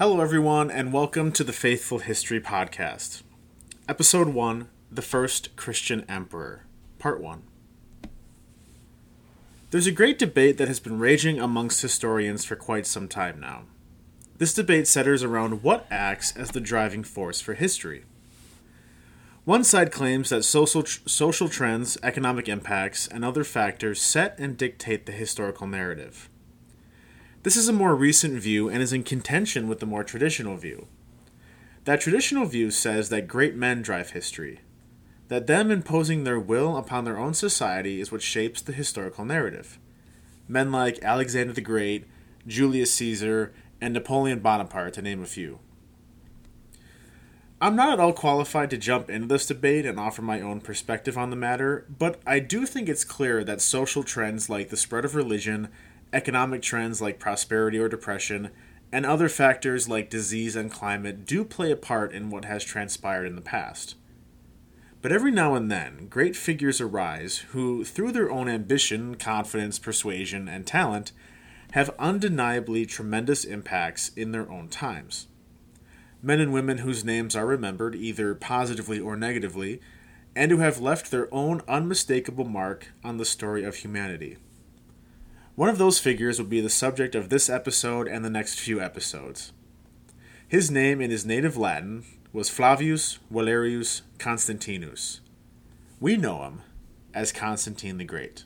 Hello, everyone, and welcome to the Faithful History Podcast. Episode 1 The First Christian Emperor, Part 1. There's a great debate that has been raging amongst historians for quite some time now. This debate centers around what acts as the driving force for history. One side claims that social, social trends, economic impacts, and other factors set and dictate the historical narrative. This is a more recent view and is in contention with the more traditional view. That traditional view says that great men drive history, that them imposing their will upon their own society is what shapes the historical narrative. Men like Alexander the Great, Julius Caesar, and Napoleon Bonaparte, to name a few. I'm not at all qualified to jump into this debate and offer my own perspective on the matter, but I do think it's clear that social trends like the spread of religion, economic trends like prosperity or depression, and other factors like disease and climate do play a part in what has transpired in the past. But every now and then, great figures arise who, through their own ambition, confidence, persuasion, and talent, have undeniably tremendous impacts in their own times. Men and women whose names are remembered, either positively or negatively, and who have left their own unmistakable mark on the story of humanity. One of those figures will be the subject of this episode and the next few episodes. His name in his native Latin was Flavius Valerius Constantinus. We know him as Constantine the Great.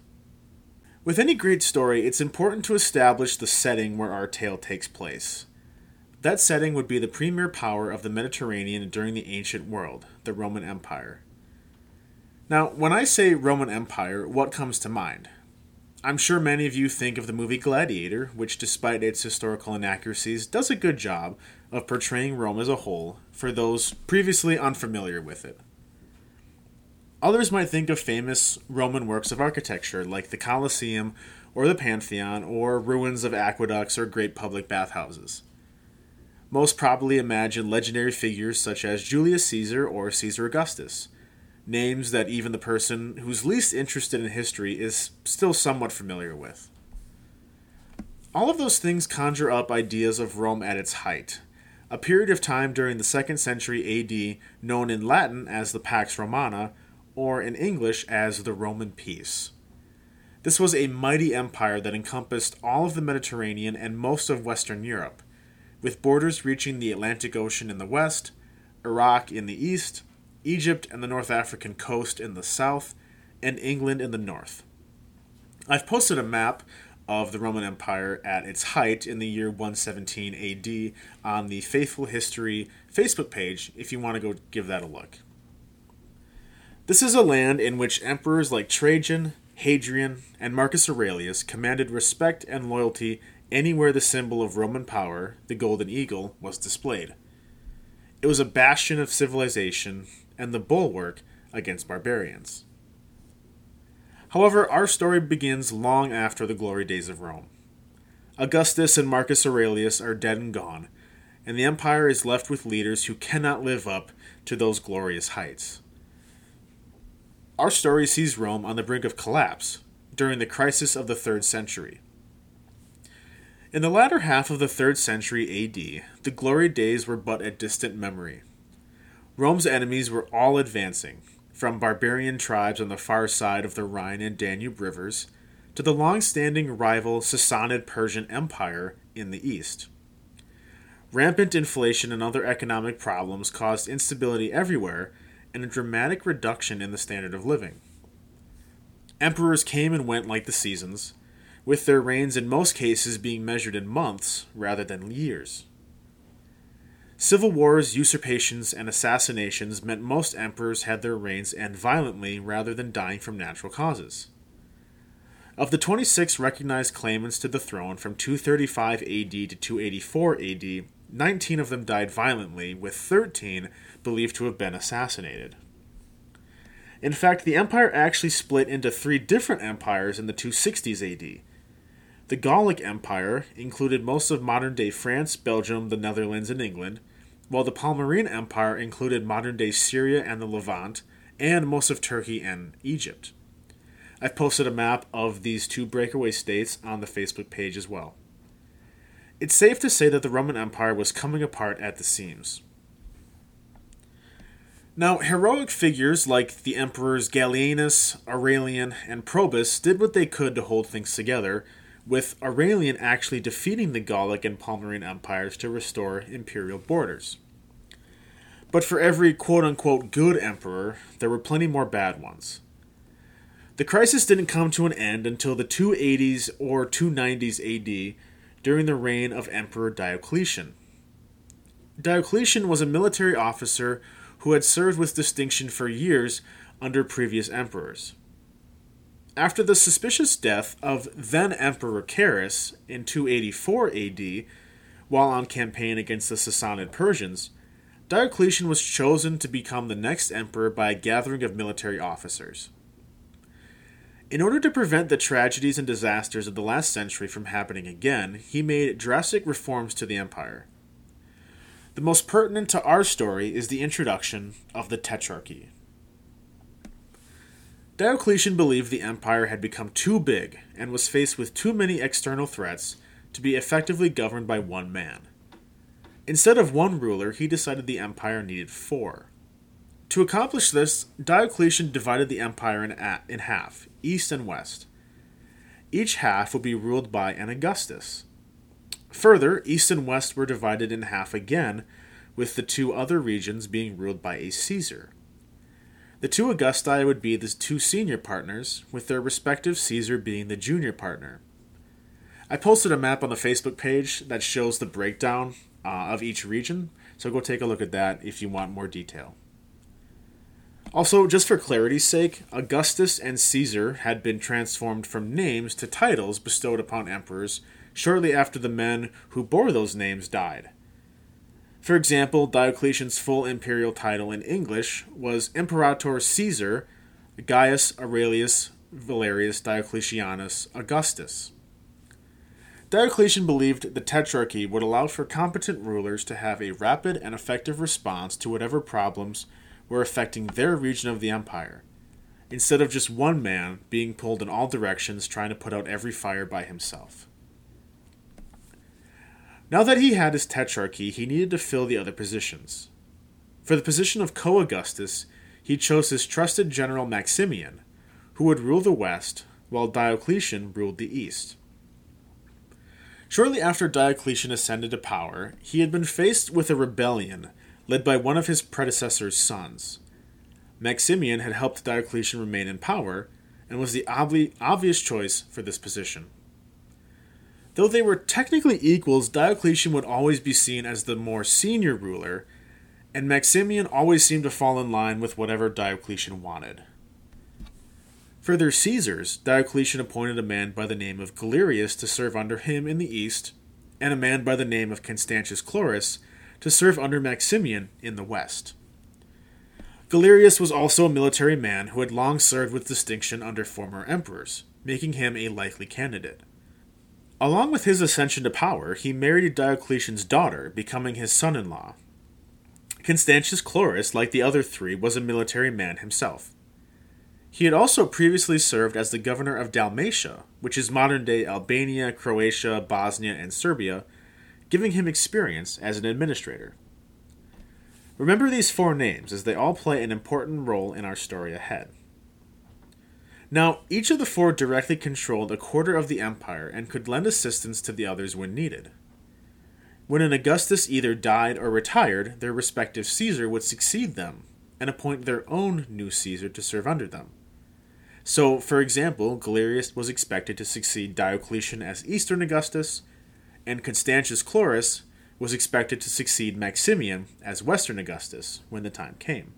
With any great story, it's important to establish the setting where our tale takes place. That setting would be the premier power of the Mediterranean during the ancient world, the Roman Empire. Now, when I say Roman Empire, what comes to mind? I'm sure many of you think of the movie Gladiator, which, despite its historical inaccuracies, does a good job of portraying Rome as a whole for those previously unfamiliar with it. Others might think of famous Roman works of architecture like the Colosseum or the Pantheon or ruins of aqueducts or great public bathhouses. Most probably imagine legendary figures such as Julius Caesar or Caesar Augustus, names that even the person who's least interested in history is still somewhat familiar with. All of those things conjure up ideas of Rome at its height, a period of time during the 2nd century AD known in Latin as the Pax Romana, or in English as the Roman Peace. This was a mighty empire that encompassed all of the Mediterranean and most of Western Europe, with borders reaching the Atlantic Ocean in the west, Iraq in the east, Egypt and the North African coast in the south, and England in the north. I've posted a map of the Roman Empire at its height in the year 117 AD on the Faithful History Facebook page if you want to go give that a look. This is a land in which emperors like Trajan, Hadrian, and Marcus Aurelius commanded respect and loyalty anywhere the symbol of Roman power, the golden eagle, was displayed. It was a bastion of civilization and the bulwark against barbarians. However, our story begins long after the glory days of Rome. Augustus and Marcus Aurelius are dead and gone, and the empire is left with leaders who cannot live up to those glorious heights. Our story sees Rome on the brink of collapse during the crisis of the 3rd century. In the latter half of the 3rd century AD, the glory days were but a distant memory. Rome's enemies were all advancing, from barbarian tribes on the far side of the Rhine and Danube rivers to the long standing rival Sassanid Persian Empire in the east. Rampant inflation and other economic problems caused instability everywhere and a dramatic reduction in the standard of living. Emperors came and went like the seasons, with their reigns in most cases being measured in months rather than years. Civil wars, usurpations, and assassinations meant most emperors had their reigns end violently rather than dying from natural causes. Of the 26 recognized claimants to the throne from 235 AD to 284 AD, 19 of them died violently, with 13 believed to have been assassinated. In fact, the empire actually split into three different empires in the 260s AD. The Gallic Empire included most of modern day France, Belgium, the Netherlands, and England, while the Palmyrene Empire included modern day Syria and the Levant, and most of Turkey and Egypt. I've posted a map of these two breakaway states on the Facebook page as well. it's safe to say that the Roman Empire was coming apart at the seams. Now, heroic figures like the emperors Gallienus, Aurelian, and Probus did what they could to hold things together, with Aurelian actually defeating the Gallic and Palmyrene empires to restore imperial borders. But for every quote unquote good emperor, there were plenty more bad ones. The crisis didn't come to an end until the 280s or 290s AD during the reign of Emperor Diocletian. Diocletian was a military officer who had served with distinction for years under previous emperors. After the suspicious death of then Emperor Carus in 284 AD, while on campaign against the Sassanid Persians, Diocletian was chosen to become the next emperor by a gathering of military officers. In order to prevent the tragedies and disasters of the last century from happening again, he made drastic reforms to the empire. The most pertinent to our story is the introduction of the Tetrarchy. Diocletian believed the empire had become too big and was faced with too many external threats to be effectively governed by one man. Instead of one ruler, he decided the empire needed four. To accomplish this, Diocletian divided the empire in, in half, east and west. Each half would be ruled by an Augustus, Further, east and west were divided in half again, with the two other regions being ruled by a Caesar. The two Augusti would be the two senior partners, with their respective Caesar being the junior partner. I posted a map on the Facebook page that shows the breakdown uh, of each region, so go take a look at that if you want more detail. Also, just for clarity's sake, Augustus and Caesar had been transformed from names to titles bestowed upon emperors shortly after the men who bore those names died. For example, Diocletian's full imperial title in English was Imperator Caesar Gaius Aurelius Valerius Diocletianus Augustus. Diocletian believed the Tetrarchy would allow for competent rulers to have a rapid and effective response to whatever problems were affecting their region of the empire, instead of just one man being pulled in all directions trying to put out every fire by himself. Now that he had his tetrarchy, he needed to fill the other positions. For the position of co Augustus, he chose his trusted general Maximian, who would rule the west, while Diocletian ruled the east. Shortly after Diocletian ascended to power, he had been faced with a rebellion led by one of his predecessor's sons. Maximian had helped Diocletian remain in power and was the obvi- obvious choice for this position. Though they were technically equals, Diocletian would always be seen as the more senior ruler, and Maximian always seemed to fall in line with whatever Diocletian wanted. For their Caesars, Diocletian appointed a man by the name of Galerius to serve under him in the east, and a man by the name of Constantius Chlorus to serve under Maximian in the west. Galerius was also a military man who had long served with distinction under former emperors, making him a likely candidate. Along with his ascension to power, he married Diocletian's daughter, becoming his son in law. Constantius Chlorus, like the other three, was a military man himself. He had also previously served as the governor of Dalmatia, which is modern day Albania, Croatia, Bosnia, and Serbia, giving him experience as an administrator. Remember these four names, as they all play an important role in our story ahead. Now, each of the four directly controlled a quarter of the empire and could lend assistance to the others when needed. When an Augustus either died or retired, their respective Caesar would succeed them and appoint their own new Caesar to serve under them. So, for example, Galerius was expected to succeed Diocletian as Eastern Augustus, and Constantius Chlorus was expected to succeed Maximian as Western Augustus when the time came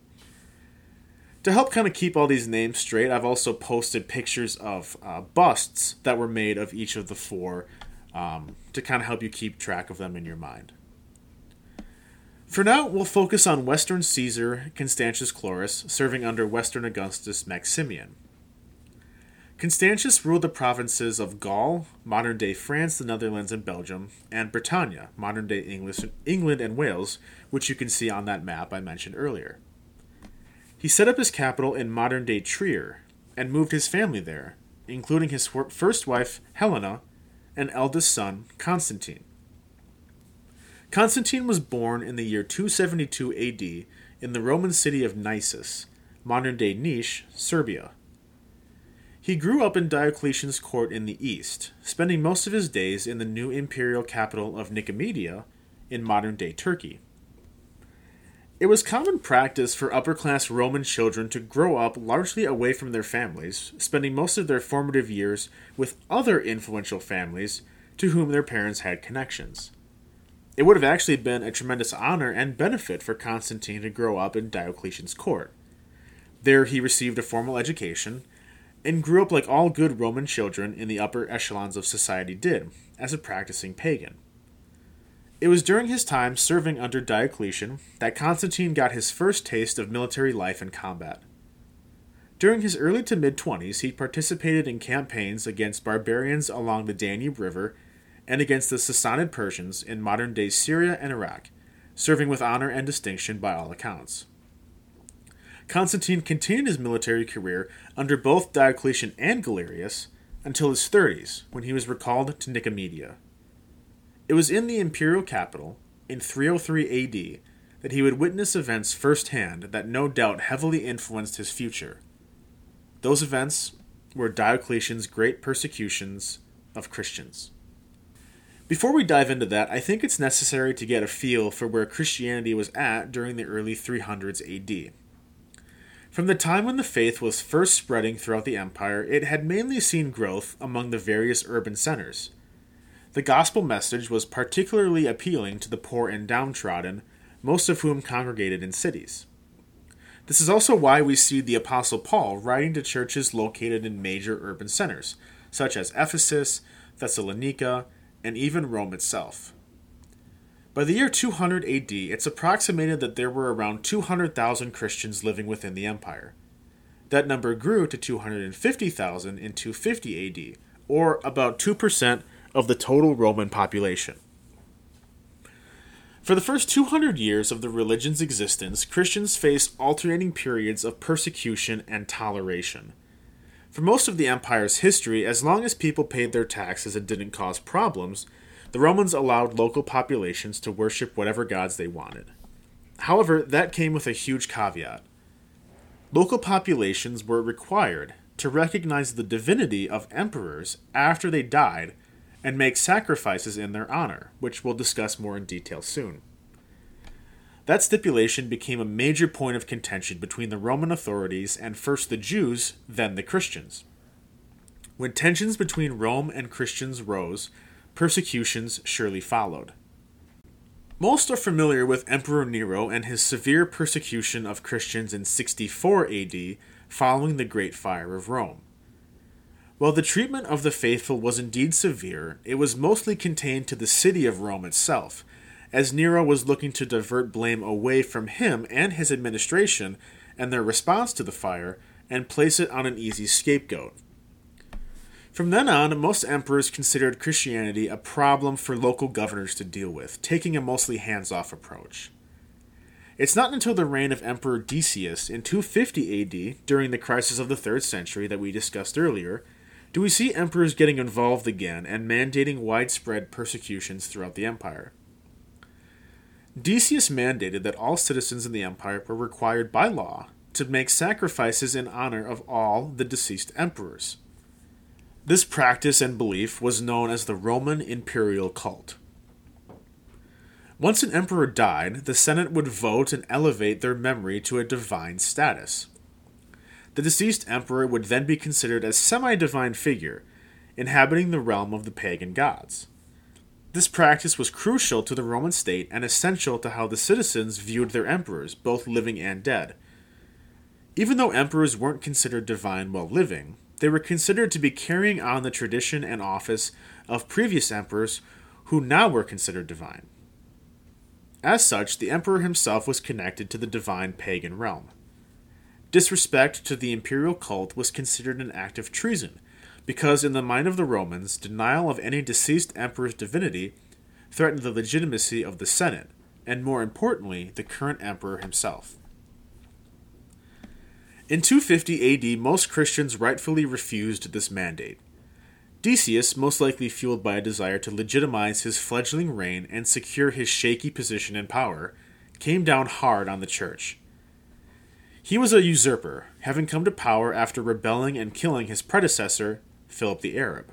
to help kind of keep all these names straight, I've also posted pictures of uh, busts that were made of each of the four um, to kind of help you keep track of them in your mind. For now, we'll focus on Western Caesar Constantius Chlorus serving under Western Augustus Maximian. Constantius ruled the provinces of Gaul, modern day France, the Netherlands, and Belgium, and Britannia, modern day England and Wales, which you can see on that map I mentioned earlier. He set up his capital in modern day Trier and moved his family there, including his first wife, Helena, and eldest son, Constantine. Constantine was born in the year 272 AD in the Roman city of Nisus, modern day Niš, Serbia. He grew up in Diocletian's court in the east, spending most of his days in the new imperial capital of Nicomedia in modern day Turkey. It was common practice for upper class Roman children to grow up largely away from their families, spending most of their formative years with other influential families to whom their parents had connections. It would have actually been a tremendous honor and benefit for Constantine to grow up in Diocletian's court. There he received a formal education and grew up like all good Roman children in the upper echelons of society did, as a practicing pagan. It was during his time serving under Diocletian that Constantine got his first taste of military life and combat. During his early to mid 20s, he participated in campaigns against barbarians along the Danube River and against the Sassanid Persians in modern day Syria and Iraq, serving with honor and distinction by all accounts. Constantine continued his military career under both Diocletian and Galerius until his 30s, when he was recalled to Nicomedia. It was in the imperial capital, in 303 AD, that he would witness events firsthand that no doubt heavily influenced his future. Those events were Diocletian's great persecutions of Christians. Before we dive into that, I think it's necessary to get a feel for where Christianity was at during the early 300s AD. From the time when the faith was first spreading throughout the empire, it had mainly seen growth among the various urban centers. The gospel message was particularly appealing to the poor and downtrodden, most of whom congregated in cities. This is also why we see the Apostle Paul writing to churches located in major urban centers, such as Ephesus, Thessalonica, and even Rome itself. By the year 200 AD, it's approximated that there were around 200,000 Christians living within the empire. That number grew to 250,000 in 250 AD, or about 2% of the total Roman population. For the first 200 years of the religion's existence, Christians faced alternating periods of persecution and toleration. For most of the empire's history, as long as people paid their taxes and didn't cause problems, the Romans allowed local populations to worship whatever gods they wanted. However, that came with a huge caveat. Local populations were required to recognize the divinity of emperors after they died and make sacrifices in their honor, which we'll discuss more in detail soon. That stipulation became a major point of contention between the Roman authorities and first the Jews, then the Christians. When tensions between Rome and Christians rose, persecutions surely followed. Most are familiar with Emperor Nero and his severe persecution of Christians in 64 AD following the Great Fire of Rome. While the treatment of the faithful was indeed severe, it was mostly contained to the city of Rome itself, as Nero was looking to divert blame away from him and his administration and their response to the fire and place it on an easy scapegoat. From then on, most emperors considered Christianity a problem for local governors to deal with, taking a mostly hands off approach. It's not until the reign of Emperor Decius in 250 AD, during the crisis of the 3rd century that we discussed earlier, do we see emperors getting involved again and mandating widespread persecutions throughout the empire. Decius mandated that all citizens in the empire were required by law to make sacrifices in honor of all the deceased emperors. This practice and belief was known as the Roman imperial cult. Once an emperor died, the Senate would vote and elevate their memory to a divine status. The deceased emperor would then be considered a semi divine figure, inhabiting the realm of the pagan gods. This practice was crucial to the Roman state and essential to how the citizens viewed their emperors, both living and dead. Even though emperors weren't considered divine while living, they were considered to be carrying on the tradition and office of previous emperors who now were considered divine. As such, the emperor himself was connected to the divine pagan realm. Disrespect to the imperial cult was considered an act of treason because in the mind of the Romans, denial of any deceased emperor's divinity threatened the legitimacy of the Senate, and more importantly, the current emperor himself. In 250 AD, most Christians rightfully refused this mandate. Decius, most likely fueled by a desire to legitimize his fledgling reign and secure his shaky position in power, came down hard on the church. He was a usurper, having come to power after rebelling and killing his predecessor, Philip the Arab.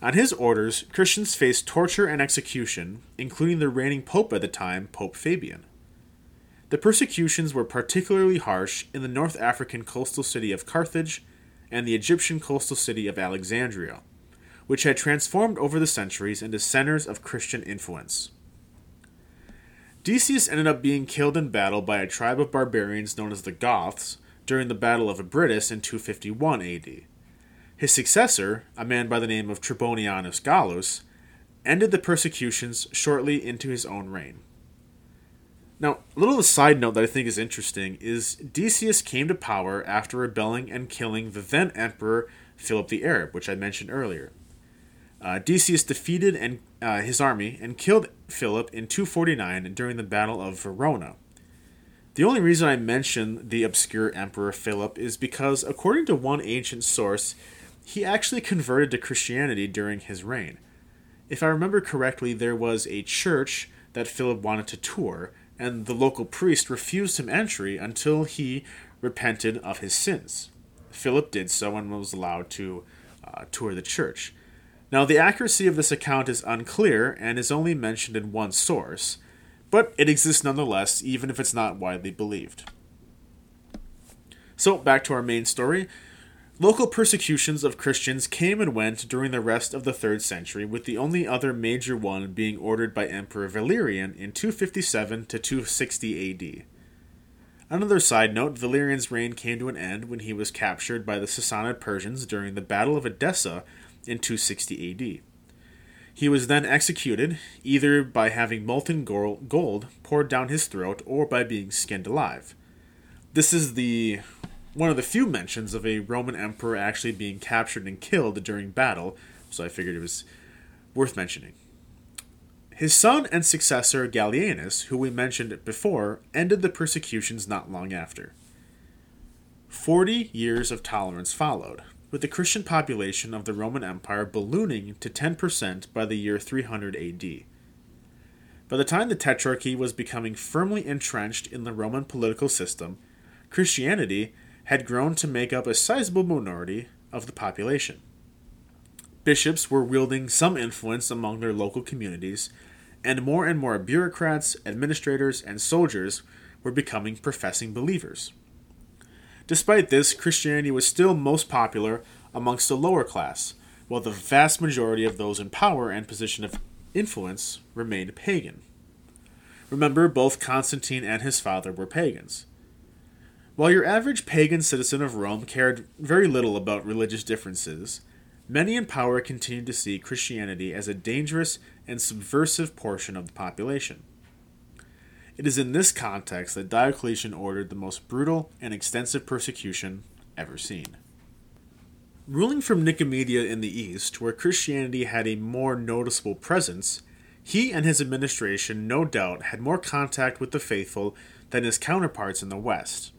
On his orders, Christians faced torture and execution, including the reigning pope at the time, Pope Fabian. The persecutions were particularly harsh in the North African coastal city of Carthage and the Egyptian coastal city of Alexandria, which had transformed over the centuries into centers of Christian influence. Decius ended up being killed in battle by a tribe of barbarians known as the Goths during the Battle of Abritus in 251 AD. His successor, a man by the name of Trebonianus Gallus, ended the persecutions shortly into his own reign. Now, a little side note that I think is interesting is Decius came to power after rebelling and killing the then emperor Philip the Arab, which I mentioned earlier. Uh, Decius defeated and, uh, his army and killed Philip in 249 during the Battle of Verona. The only reason I mention the obscure Emperor Philip is because, according to one ancient source, he actually converted to Christianity during his reign. If I remember correctly, there was a church that Philip wanted to tour, and the local priest refused him entry until he repented of his sins. Philip did so and was allowed to uh, tour the church. Now, the accuracy of this account is unclear and is only mentioned in one source, but it exists nonetheless, even if it's not widely believed. So, back to our main story. Local persecutions of Christians came and went during the rest of the 3rd century, with the only other major one being ordered by Emperor Valerian in 257 to 260 AD. Another side note Valerian's reign came to an end when he was captured by the Sassanid Persians during the Battle of Edessa in 260 AD. He was then executed, either by having molten gold poured down his throat or by being skinned alive. This is the one of the few mentions of a Roman emperor actually being captured and killed during battle, so I figured it was worth mentioning. His son and successor Gallienus, who we mentioned before, ended the persecutions not long after. Forty years of tolerance followed, with the Christian population of the Roman Empire ballooning to 10% by the year 300 AD. By the time the Tetrarchy was becoming firmly entrenched in the Roman political system, Christianity had grown to make up a sizable minority of the population. Bishops were wielding some influence among their local communities, and more and more bureaucrats, administrators, and soldiers were becoming professing believers. Despite this, Christianity was still most popular amongst the lower class, while the vast majority of those in power and position of influence remained pagan. Remember, both Constantine and his father were pagans. While your average pagan citizen of Rome cared very little about religious differences, many in power continued to see Christianity as a dangerous and subversive portion of the population. It is in this context that Diocletian ordered the most brutal and extensive persecution ever seen. Ruling from Nicomedia in the east, where Christianity had a more noticeable presence, he and his administration no doubt had more contact with the faithful than his counterparts in the west.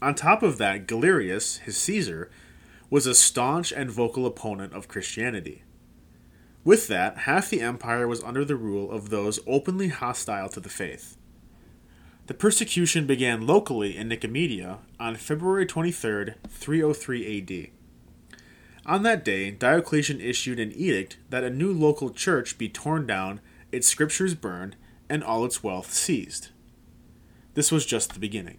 On top of that, Galerius, his Caesar, was a staunch and vocal opponent of Christianity. With that, half the empire was under the rule of those openly hostile to the faith. The persecution began locally in Nicomedia on February 23, 303 AD. On that day, Diocletian issued an edict that a new local church be torn down, its scriptures burned, and all its wealth seized. This was just the beginning.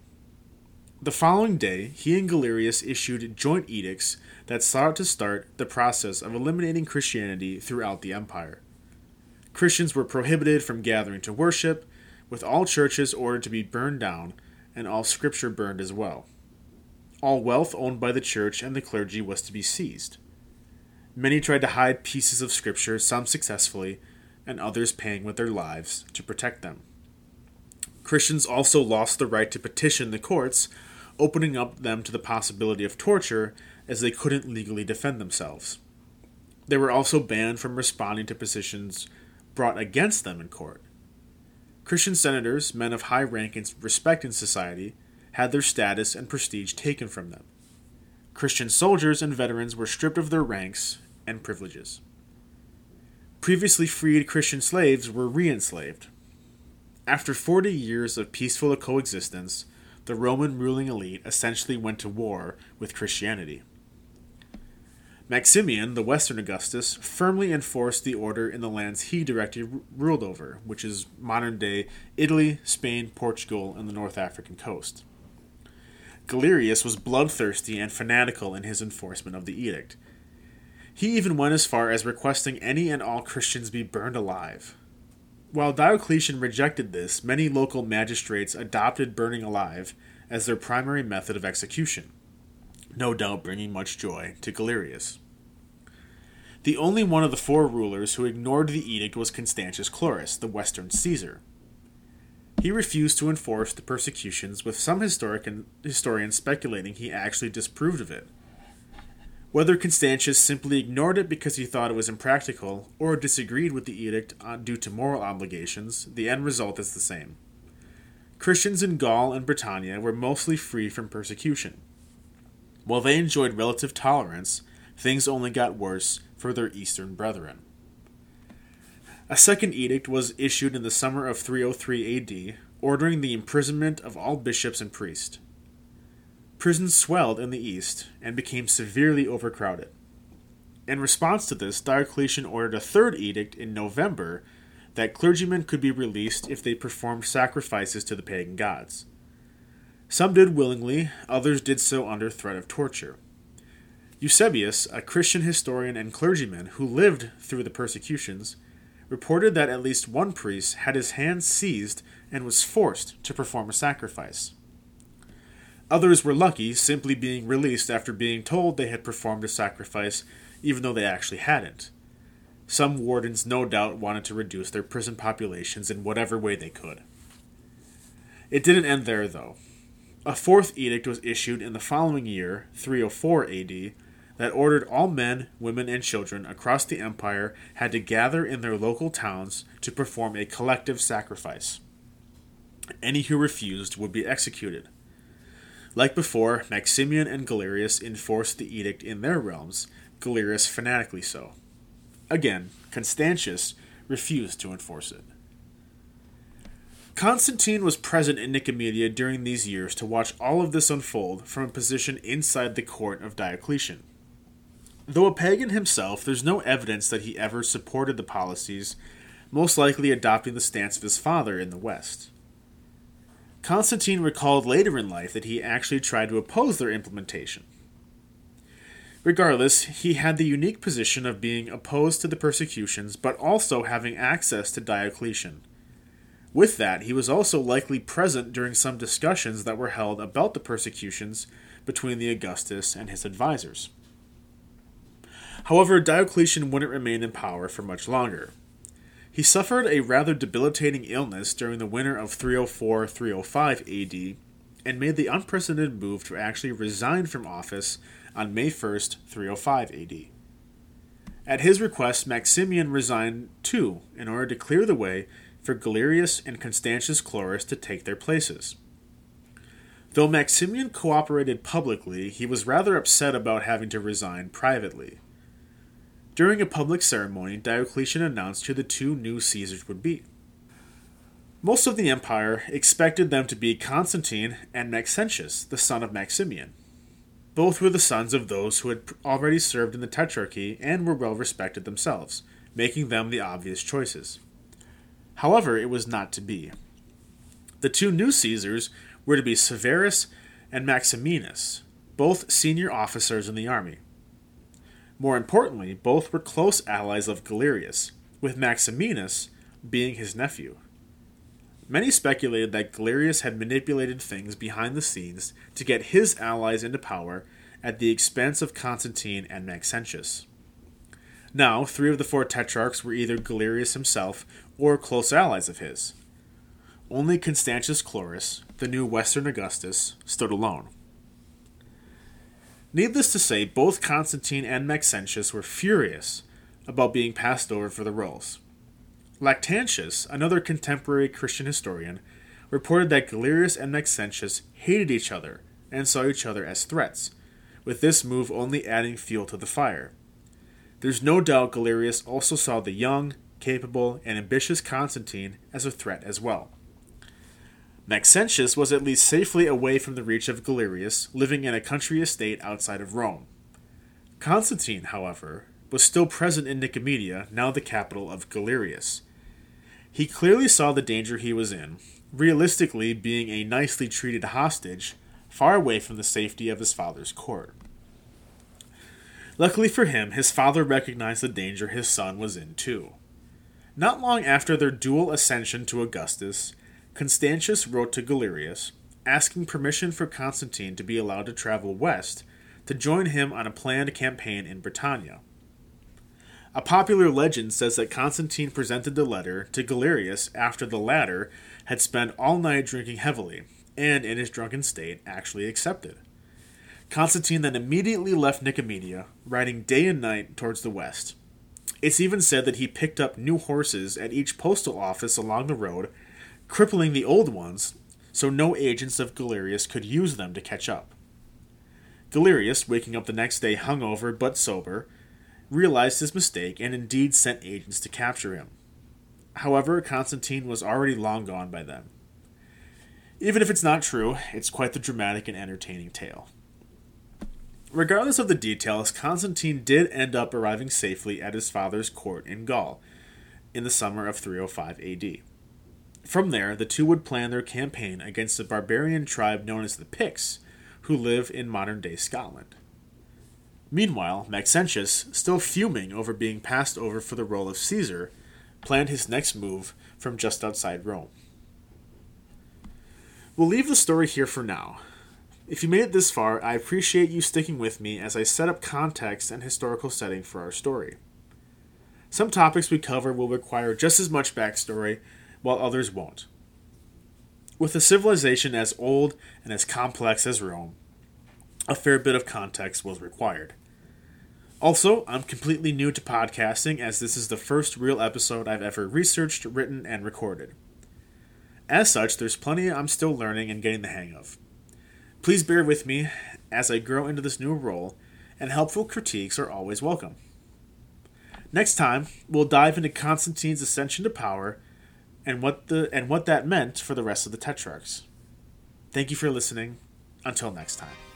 The following day, he and Galerius issued joint edicts that sought to start the process of eliminating Christianity throughout the empire. Christians were prohibited from gathering to worship, with all churches ordered to be burned down, and all scripture burned as well. All wealth owned by the church and the clergy was to be seized. Many tried to hide pieces of scripture, some successfully, and others paying with their lives to protect them. Christians also lost the right to petition the courts opening up them to the possibility of torture as they couldn't legally defend themselves. They were also banned from responding to petitions brought against them in court. Christian senators, men of high rank and respect in society, had their status and prestige taken from them. Christian soldiers and veterans were stripped of their ranks and privileges. Previously freed Christian slaves were re enslaved. After 40 years of peaceful coexistence, the Roman ruling elite essentially went to war with Christianity. Maximian, the Western Augustus, firmly enforced the order in the lands he directly r- ruled over, which is modern day Italy, Spain, Portugal, and the North African coast. Galerius was bloodthirsty and fanatical in his enforcement of the edict. He even went as far as requesting any and all Christians be burned alive. While Diocletian rejected this, many local magistrates adopted burning alive as their primary method of execution no doubt bringing much joy to Galerius. The only one of the four rulers who ignored the edict was Constantius Chlorus, the Western Caesar. He refused to enforce the persecutions, with some historic historians speculating he actually disapproved of it. Whether Constantius simply ignored it because he thought it was impractical, or disagreed with the edict uh, due to moral obligations, the end result is the same. Christians in Gaul and Britannia were mostly free from persecution. While they enjoyed relative tolerance, things only got worse for their eastern brethren. A second edict was issued in the summer of 303 AD, ordering the imprisonment of all bishops and priests. Prisons swelled in the east and became severely overcrowded. In response to this, Diocletian ordered a third edict in November that clergymen could be released if they performed sacrifices to the pagan gods. Some did willingly, others did so under threat of torture. Eusebius, a Christian historian and clergyman who lived through the persecutions, reported that at least one priest had his hands seized and was forced to perform a sacrifice. Others were lucky, simply being released after being told they had performed a sacrifice, even though they actually hadn't. Some wardens no doubt wanted to reduce their prison populations in whatever way they could. It didn't end there, though. A fourth edict was issued in the following year, 304 AD, that ordered all men, women, and children across the empire had to gather in their local towns to perform a collective sacrifice. Any who refused would be executed. Like before, Maximian and Galerius enforced the edict in their realms, Galerius fanatically so. Again, Constantius refused to enforce it. Constantine was present in Nicomedia during these years to watch all of this unfold from a position inside the court of Diocletian. Though a pagan himself, there's no evidence that he ever supported the policies, most likely adopting the stance of his father in the West. Constantine recalled later in life that he actually tried to oppose their implementation. Regardless, he had the unique position of being opposed to the persecutions, but also having access to Diocletian with that, he was also likely present during some discussions that were held about the persecutions between the Augustus and his advisors. However, Diocletian wouldn't remain in power for much longer. He suffered a rather debilitating illness during the winter of 304 305 AD and made the unprecedented move to actually resign from office on May 1st, 305 AD. At his request, Maximian resigned too in order to clear the way for Galerius and Constantius Chlorus to take their places. Though Maximian cooperated publicly, he was rather upset about having to resign privately. During a public ceremony, Diocletian announced who the two new Caesars would be. Most of the empire expected them to be Constantine and Maxentius, the son of Maximian. Both were the sons of those who had already served in the Tetrarchy and were well respected themselves, making them the obvious choices. However, it was not to be. The two new Caesars were to be Severus and Maximinus, both senior officers in the army. More importantly, both were close allies of Galerius, with Maximinus being his nephew. Many speculated that Galerius had manipulated things behind the scenes to get his allies into power at the expense of Constantine and Maxentius. Now, three of the four tetrarchs were either Galerius himself or close allies of his. Only Constantius Chlorus, the new Western Augustus, stood alone. Needless to say, both Constantine and Maxentius were furious about being passed over for the roles. Lactantius, another contemporary Christian historian, reported that Galerius and Maxentius hated each other and saw each other as threats, with this move only adding fuel to the fire. there's no doubt Galerius also saw the young, capable, and ambitious Constantine as a threat as well. Maxentius was at least safely away from the reach of Galerius, living in a country estate outside of Rome. Constantine, however, was still present in Nicomedia, now the capital of Galerius. He clearly saw the danger he was in, realistically being a nicely treated hostage, far away from the safety of his father's court. Luckily for him, his father recognized the danger his son was in too. Not long after their dual ascension to Augustus, Constantius wrote to Galerius, asking permission for Constantine to be allowed to travel west to join him on a planned campaign in Britannia. A popular legend says that Constantine presented the letter to Galerius after the latter had spent all night drinking heavily, and in his drunken state actually accepted. Constantine then immediately left Nicomedia, riding day and night towards the west. It's even said that he picked up new horses at each postal office along the road crippling the old ones so no agents of Galerius could use them to catch up. Galerius, waking up the next day hungover but sober, realized his mistake and indeed sent agents to capture him. However, Constantine was already long gone by then. Even if it's not true, it's quite the dramatic and entertaining tale. Regardless of the details, Constantine did end up arriving safely at his father's court in Gaul in the summer of 305 AD. From there, the two would plan their campaign against a barbarian tribe known as the Picts, who live in modern day Scotland. Meanwhile, Maxentius, still fuming over being passed over for the role of Caesar, planned his next move from just outside Rome. We'll leave the story here for now. If you made it this far, I appreciate you sticking with me as I set up context and historical setting for our story. Some topics we cover will require just as much backstory while others won't. With a civilization as old and as complex as Rome, a fair bit of context was required. Also, I'm completely new to podcasting as this is the first real episode I've ever researched, written, and recorded. As such, there's plenty I'm still learning and getting the hang of. Please bear with me as I grow into this new role, and helpful critiques are always welcome. Next time, we'll dive into Constantine's ascension to power and what the and what that meant for the rest of the Tetrarchs. Thank you for listening. Until next time.